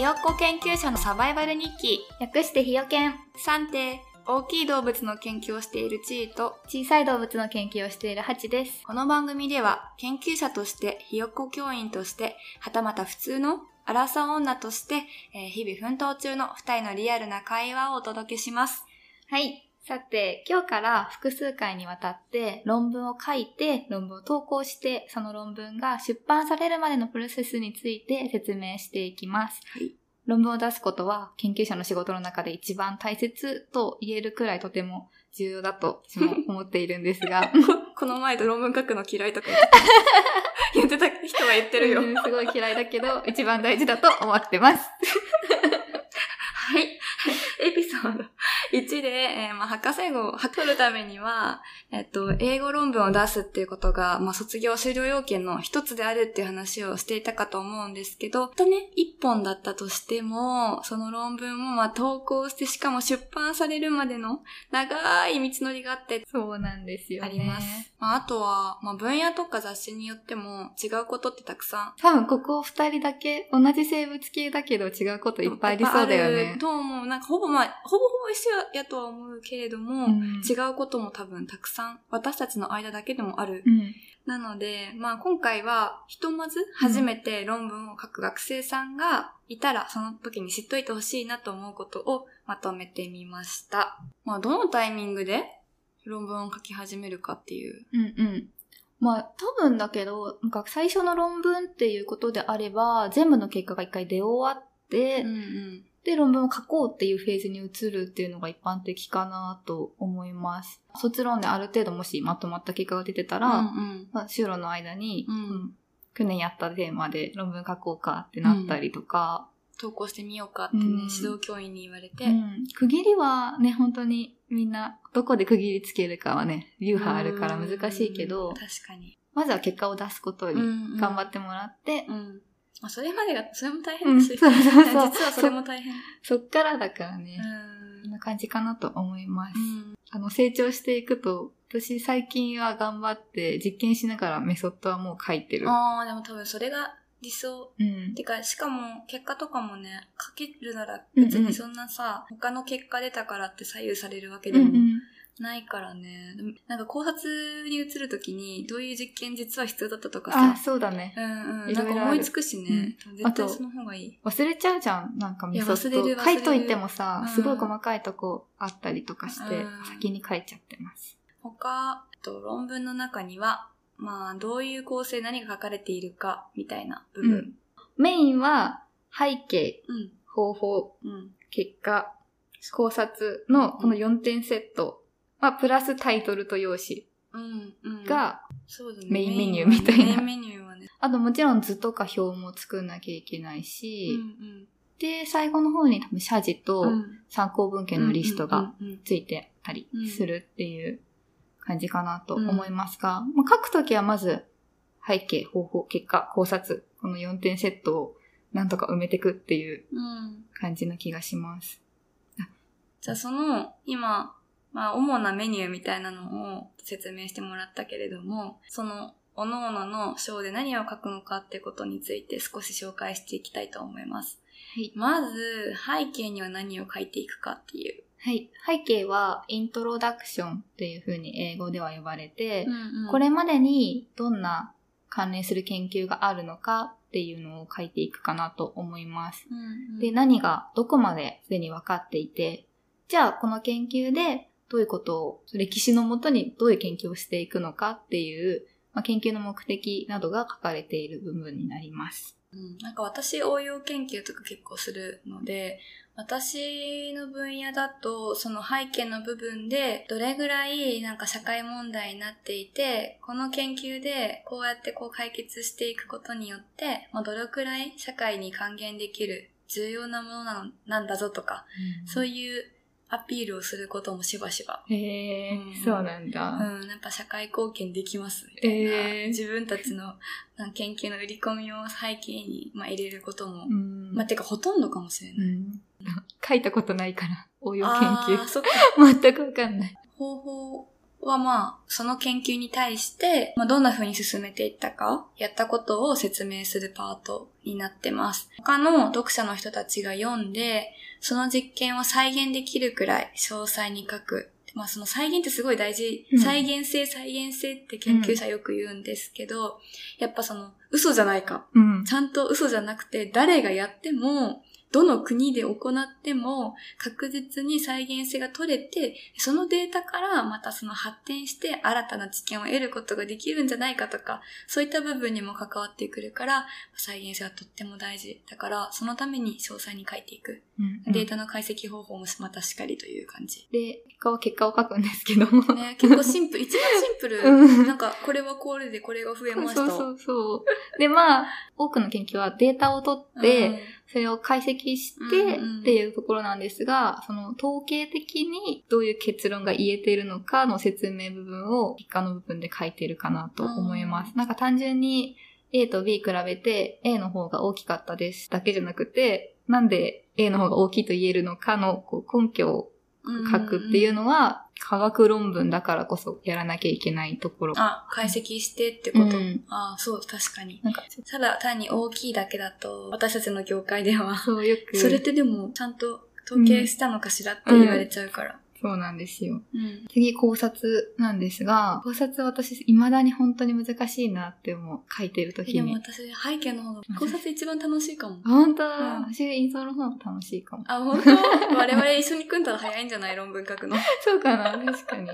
ひよっこ研究者のサバイバル日記。略してひよけん。3点、大きい動物の研究をしているチーと、小さい動物の研究をしているハチです。この番組では、研究者として、ひよっこ教員として、はたまた普通のアラサー女として、えー日々奮闘中の二人のリアルな会話をお届けします。はい。さて、今日から複数回にわたって論文を書いて、論文を投稿して、その論文が出版されるまでのプロセスについて説明していきます。はい。論文を出すことは研究者の仕事の中で一番大切と言えるくらいとても重要だと私も思っているんですが、この前と論文書くの嫌いとか言ってた人は言ってるよ。うんすごい嫌いだけど、一番大事だと思ってます。はい。エピソード1で、えーまあ、博士号を取るためには、えっと、英語論文を出すっていうことが、まあ、卒業終了要件の一つであるっていう話をしていたかと思うんですけど、とね、一本だったとしても、その論文もまあ、投稿して、しかも出版されるまでの長い道のりがあって、そうなんですよね。あります。まあ、あとは、まあ、分野とか雑誌によっても違うことってたくさん多分ここ二人だけ同じ生物系だけど違うこといっぱいありそうだよあねる。と思う。なんかほぼまあ、ほぼほぼ一緒やとは思うけれども、うん違うことも多分たくさん、私たちの間だけでもある。うん。なので、まあ今回は、ひとまず初めて論文を書く学生さんがいたら、その時に知っといてほしいなと思うことをまとめてみました。まあどのタイミングで論文を書き始めるかっていう？うんうん。まあ、多分だけど、なんか最初の論文っていうことであれば、全部の結果が一回出終わって、んで、論文を書こうっていうフェーズに移るっていうのが一般的かなと思います。卒論である程度もしまとまった結果が出てたら、うんうん。まあ、修論の間に、うんうん去年やったテーマで論文書こうかってなったりとか、投稿してみようかってね、うん指導教員に言われて。うん区切りはね、本当にみんな、どこで区切りつけるかはね、流派あるから難しいけどうん、確かに。まずは結果を出すことに頑張ってもらって、うん。まあ、それまでが、それも大うん変だし。そうそうそう 実はそれも大変。そっからだからね、うんこんな感じかなと思います。うんあの、成長していくと、私最近は頑張って実験しながらメソッドはもう書いてる。ああ、でも多分それが理想。うん。てか、しかも結果とかもね、書けるならうんうん別にそんなさ、他の結果出たからって左右されるわけでもうんうん。ないからね。なんか考察に移るときに、どういう実験実は必要だったとかあ、さ、そうだね。うんうん。いろいろあるなんか思いつくしね。あ絶対とその方がいい。忘れちゃうじゃん。なんかメソッド。いや忘れる書いといてもさ、うんすごい細かいとこあったりとかしてうん、先に書いちゃってます。他、あと論文の中には、まあ、どういう構成、何が書かれているか、みたいな部分。メインは、背景、うん。方法、うん。結果、考察のこの4点セット、まあ、プラスタイトルと用紙うん。うん、が。メインメニューみたいなメインメニューはね。あともちろん図とか表も作んなきゃいけないし、うんで、最後の方に多分謝辞うん。とうん参考文献のリストがうんうんうんついてたりするっていう感じかなと思いますが、まあ、書くときはまず背景、方法、結果、考察、この4点セットをなんとか埋めていくっていううん。感じな気がします。じゃあその、今、まあ、主なメニューみたいなのを説明してもらったけれども、その、各々の章で何を書くのかってことについて少し紹介していきたいと思います。はい。まず、背景には何を書いていくかっていう。はい。背景はイントロダクションっていう風に英語では呼ばれて、んこれまでにどんな関連する研究があるのかっていうのを書いていくかなと思います。うんうんで、何がどこまですでに分かっていて、じゃあこの研究でどういうことを、歴史のもとにどういう研究をしていくのかっていう、まあ、研究の目的などが書かれている部分になります。うんなんか私応用研究とか結構するので、私の分野だと、その背景の部分で、どれぐらいなんか社会問題になっていて、この研究でこうやってこう解決していくことによって、まあ、どれくらい社会に還元できる重要なものなのなんだぞとか、そういうアピールをすることもしばしば。へー、うんそうなんだ。うん、やっぱ社会貢献できますみたいな。えー自分たちの研究の売り込みを背景に、まあ、入れることもうんまあ、てかほとんどかもしれない。うん書いたことないから、応用研究。そっか。全くわかんない。方法はまあ、その研究に対して、まあ、どんな風に進めていったか、やったことを説明するパートになってます。他の読者の人たちが読んで、その実験を再現できるくらい詳細に書く。まあその再現ってすごい大事。うん、再現性、再現性って研究者よく言うんですけど、うん、やっぱその嘘じゃないか、うん。ちゃんと嘘じゃなくて誰がやってもどの国で行っても確実に再現性が取れて、そのデータからまたその発展して新たな知見を得ることができるんじゃないかとか、そういった部分にも関わってくるから、再現性はとっても大事。だから、そのために詳細に書いていく。うんうん、データの解析方法もまたしっかりという感じ。で、結果は結果を書くんですけども。ね、結構シンプル。一番シンプル。なんか、これはこれでこれが増えました。そうそうそう。で、まあ、多くの研究はデータを取って、うんそれを解析してっていうところなんですが、その統計的にどういう結論が言えているのかの説明部分を結果の部分で書いてるかなと思います。なんか単純に A と B 比べて A の方が大きかったです。だけじゃなくて、なんで A の方が大きいと言えるのかのこう根拠を書くっていうのは、科学論文だからこそやらなきゃいけないところ。あ、解析してってこと？うん、あそう、確かに。なんか、ただ単に大きいだけだと、私たちの業界では、そうよく。それってでも、ちゃんと統計したのかしらって言われちゃうから。そうなんですよ。うん、次、考察なんですが、考察私、未だに本当に難しいなって思う。書いてる時に。でも私、背景の方が、考察一番楽しいかも。本当、うん、私、インソーの方が楽しいかも。あ、本当？我々一緒に組んだら早いんじゃない？論文書くの。そうかな？確かに。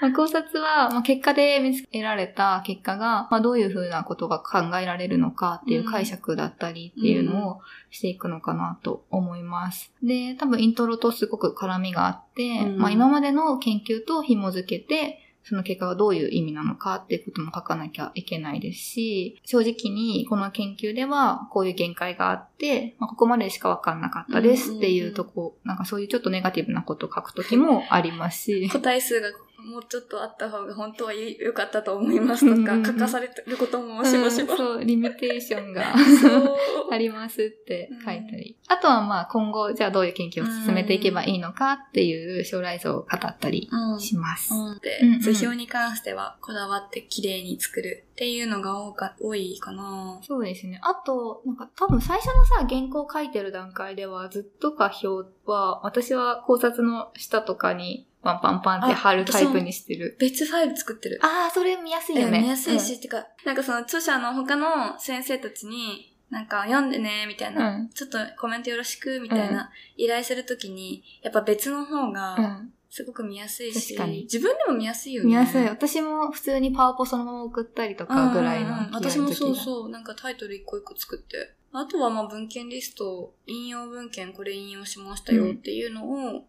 まあ、考察は、まあ、結果で見つけられた結果が、まあ、どういうふうなことが考えられるのかっていう解釈だったりっていうのをしていくのかなと思います。で、多分イントロとすごく絡みがあって、うん、まあ、今までの研究と紐づけて、その結果がどういう意味なのかっていうことも書かなきゃいけないですし、正直にこの研究ではこういう限界があって、まあ、ここまでしかわかんなかったですっていうとこ、なんかそういうちょっとネガティブなことを書くときもありますし。個体数がもうちょっとあった方が本当は良かったと思いますとか、書かされてることもしばしば、そう、リミテーションが ありますって書いたり。あとはまあ今後、じゃあどういう研究を進めていけばいいのかっていう将来像を語ったりします。で、図表に関してはこだわって綺麗に作るっていうのが多か多いかな。そうですね。あと、なんか多分最初のさ、原稿を書いてる段階ではずっとか表は、私は考察の下とかにパンパンパンって貼るタイプにしてる。別ファイル作ってる。ああ、それ見やすいよね。見やすいし、うん、てか、なんかその著者の他の先生たちに、なんか読んでね、みたいな、うん、ちょっとコメントよろしく、みたいな依頼するときに、やっぱ別の方が、すごく見やすいし、確かに自分でも見やすいよね。見やすい。私も普通にパワポそのまま送ったりとかぐらいの、うんうん、私もそうそう。なんかタイトル一個一個作って。あとはまあ文献リスト、引用文献これ引用しましたよっていうのを、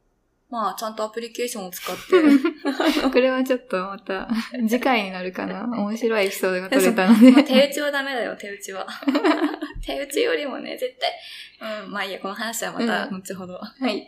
まあ、ちゃんとアプリケーションを使って。これはちょっとまた、次回になるかな。面白いエピソードが取れたので。手打ちはダメだよ、手打ちは。手打ちよりもね、絶対。うん、まあいいや、この話はまた後ほど。うん、はい。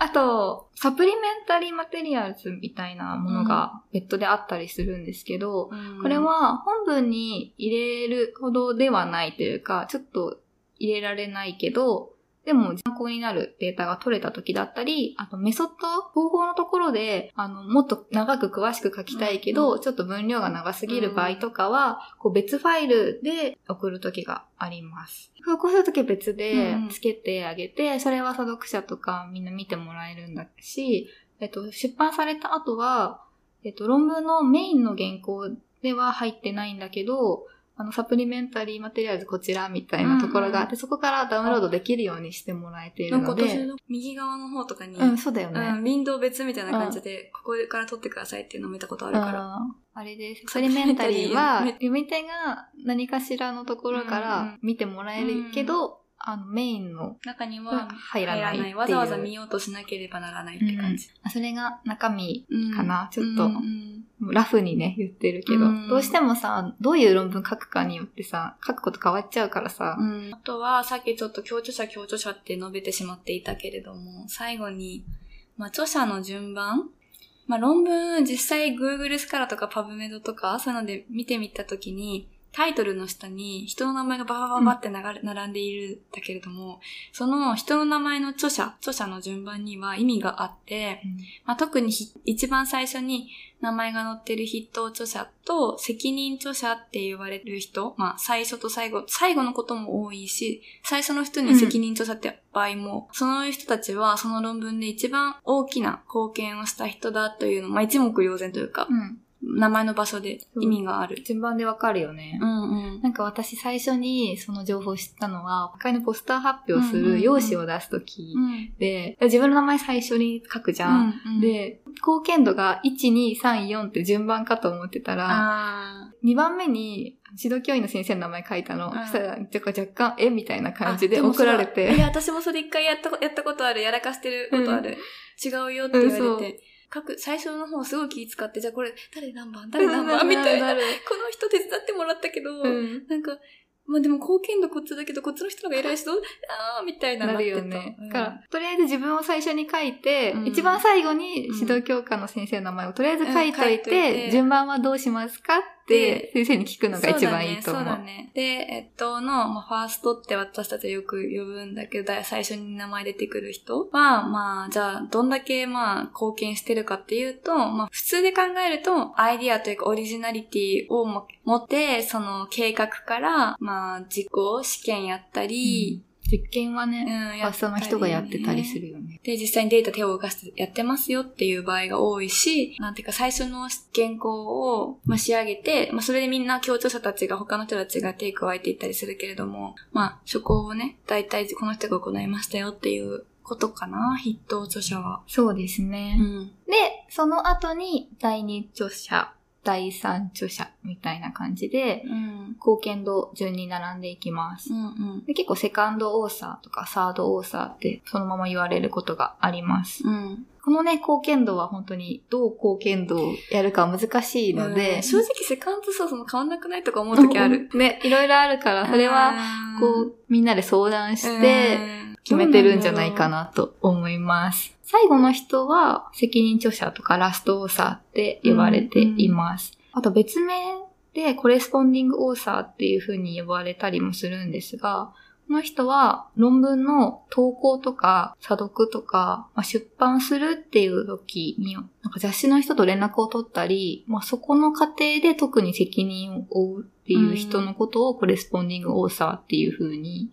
あと、サプリメンタリーマテリアルズみたいなものが別途であったりするんですけど、うん、これは本文に入れるほどではないというか、ちょっと入れられないけど、でも参考になるデータが取れた時だったり、あとメソッド、方法のところで、あの、もっと長く詳しく書きたいけど、うん、ちょっと分量が長すぎる場合とかは、こう別ファイルで送る時があります。こうするときは別でつけてあげて、それは所読者とかみんな見てもらえるんだし、えっと、出版された後は、えっと、論文のメインの原稿では入ってないんだけど、あの、サプリメンタリーマテリアルズこちらみたいなところがあって、うんうん、そこからダウンロードできるようにしてもらえているので。なんか私の右側の方とかに、うん、そうだよね。うん、ウィンドウ別みたいな感じで、ここから撮ってくださいっていうのを見たことあるから。あれです。サプリメンタリーは、読み手が何かしらのところから見てもらえるけど、あの、メインの中には入らないない。わざわざ見ようとしなければならないって感じ。うん、それが中身かな、うん、ちょっと、うん、ラフにね、言ってるけど、どうしてもさ、どういう論文書くかによってさ、書くこと変わっちゃうからさ。あとは、さっきちょっと強著者強著者って述べてしまっていたけれども、最後に、まあ、著者の順番。まあ、論文、実際 Google スカラとか PubMed とか、そういうので見てみたときに、タイトルの下に人の名前がババババって流れ、並んでいるんだけれども、その人の名前の著者、著者の順番には意味があって、まあ、特にひ一番最初に名前が載ってる筆頭著者と責任著者って言われる人、まあ最初と最後、最後のことも多いし、最初の人に責任著者って場合も、その人たちはその論文で一番大きな貢献をした人だというの、まあ一目瞭然というか、うん。名前の場所で意味がある。順番でわかるよね。うんうん。なんか私最初にその情報を知ったのは、赤いのポスター発表すうんうんうんる用紙を出すときうん。で、自分の名前最初に書くじゃん。うんうん、で、貢献度が1、2、3、4って順番かと思ってたら、あ2番目に指導教員の先生の名前書いたの。うんそしたら、若干、えみたいなー感じで送られそうだいて。や、私もそれ一回やったこ、やったことある。やらかしてることある。違うよって言われて。書く、最初の方すごい気使って、じゃあこれ、誰何番誰何番みたいな。こる。の人手伝ってもらったけど、うん。なんか、まあでも貢献度こっちだけど、こっちの人の方が偉い人、あーみたいなな。るよね。うんだから、とりあえず自分を最初に書いて、うん一番最後に指導教科の先生の名前をとりあえず書いというん書いて、て順番はどうしますかって先生に聞くのが一番いいと思う。そうだね。そうだねで、えっと、の、まあ、ファーストって私たちはよく呼ぶんだけど、だ最初に名前出てくる人は、まあ、じゃあ、どんだけ、まあ、貢献してるかっていうと、まあ、普通で考えると、アイディアというか、オリジナリティをも持って、その計画から、まあ、実行、試験やったり、実験はうん、ね、ファーストの人がやってたりするよね。で、実際にデータ手を動かしてやってますよっていう場合が多いし、なんていうか最初の原稿を、まあ、仕上げて、まあ、それでみんな協調者たちが他の人たちが手加えていったりするけれども、まあ、初稿をね、大体この人が行いましたよっていうことかな、筆頭著者は。そうですね。うん。で、その後に第二著者、第三著者みたいな感じで、うん。貢献度順に並んでいきますう。んうん。で結構セカンドオーサーとかサードオーサーってそのまま言われることがあります。うん。このね、貢献度は本当にどう貢献度をやるかは難しいのうで、ん正直セカンドソースも変わんなくないとか思う時ある。ね、いろいろあるから、それは、こう、みんなで相談して、決めてるんじゃないかなと思います。最後の人は責任著者とかラストオーサーって呼ばれています。あと別名でコレスポンディングオーサーっていう風に呼ばれたりもするんですが、この人は論文の投稿とか査読とか、まあ、出版するっていう時に、なんか雑誌の人と連絡を取ったり、まあ、そこの過程で特に責任を負うっていう人のことをコレスポンディングオーサーっていう風に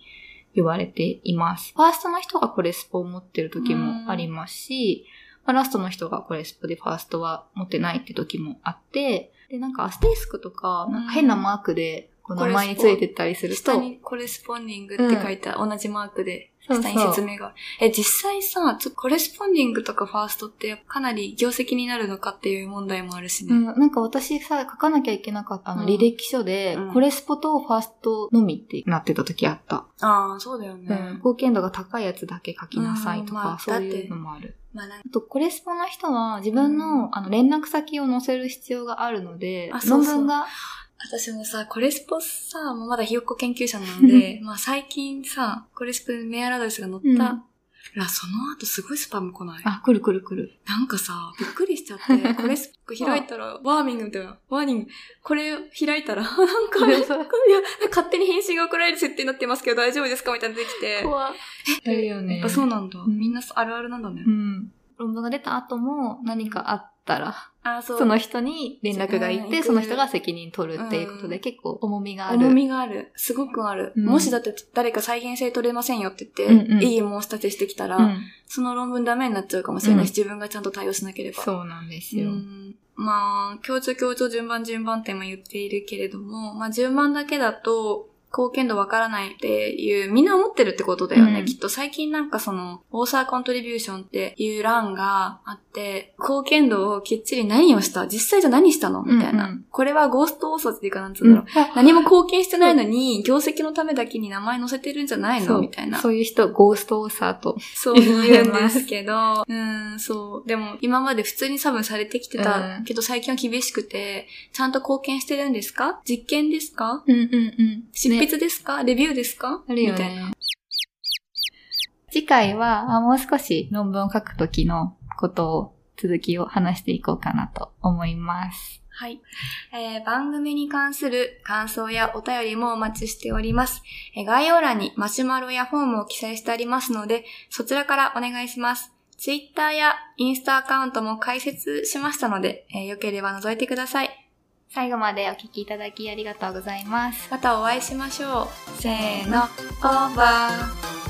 言われています。ファーストの人がコレスポを持ってる時もありますし、まあ、ラストの人がコレスポでファーストは持ってないって時もあって、で、なんかアステリスクとか、なんか変なマークで、この名前についてったりすると、下にコレスポンディングって書いた、同じマークで、そうそう下に説明がある。え、実際さ、ちょっとコレスポンディングとかファーストってかなり業績になるのかっていう問題もあるしね。うん、なんか私さ、書かなきゃいけなかったあのうん履歴書で、うんコレスポとファーストのみってなってた時あった。ああ、そうだようん、ね。貢献度が高いやつだけ書きなさいとか、うんまあそういうのもある。まああと、コレスポの人は自分の,、うんあの連絡先を載せる必要があるので、論文が、私もさ、コレスポさ、まだひよっこ研究者なので、まあ最近さ、コレスポにメールアドレスが載ったうんら、その後すごいスパム来ない？あ、来る来る来る。なんかさ、びっくりしちゃって、コレスポ開いたら、ワーミングみたいな、ワーニング、これ開いたら、なんか、いや、勝手に返信が送られる設定になってますけど大丈夫ですか？みたいなのできて。怖い。るよね。やっぱそうなんだ。うんみんなあるあるなんだねう。ん。論文が出た後も何かあったら、あ、そその人に連絡がいって、うんその人が責任取るっていうことで、うん結構重みがある。重みがある。すごくある。うんもしだって誰か再現性取れませんよって言って、うんうん異議申し立てしてきたら、うん。その論文ダメになっちゃうかもしれないし、うん自分がちゃんと対応しなければ。そうなんですうよ。んまあ、強調強調順番順番って今言っているけれども、まあ順番だけだと、貢献度わからないっていう、みんな思ってるってことだよね、うんきっと。最近なんかその、オーサーコントリビューションっていう欄があって、貢献度をきっちり何をした？実際じゃ何したの？みたいな、うんうんこれはゴーストオーサーっていうかなんつうんだろう。何も貢献してないのに、業績のためだけに名前載せてるんじゃないの？みたいな。そういう人、ゴーストオーサーと。そう言うんですけど、うん、そう。でも、今まで普通に多分されてきてたうんけど、最近は厳しくて、ちゃんと貢献してるんですか？実験ですか？うんうんうん。執筆ですか、レビューですか？あるよ。ね。次回は、あもう少し論文を書くときのことを、続きを話していこうかなと思います。はい、えー番組に関する感想やお便りもお待ちしております。えー概要欄にマシュマロやフォームを記載してありますので、そちらからお願いします。ツイッターやインスタアカウントも開設しましたので、えーよければ覗いてください。最後までお聞きいただきありがとうございます。またお会いしましょう。せーの、オーバー。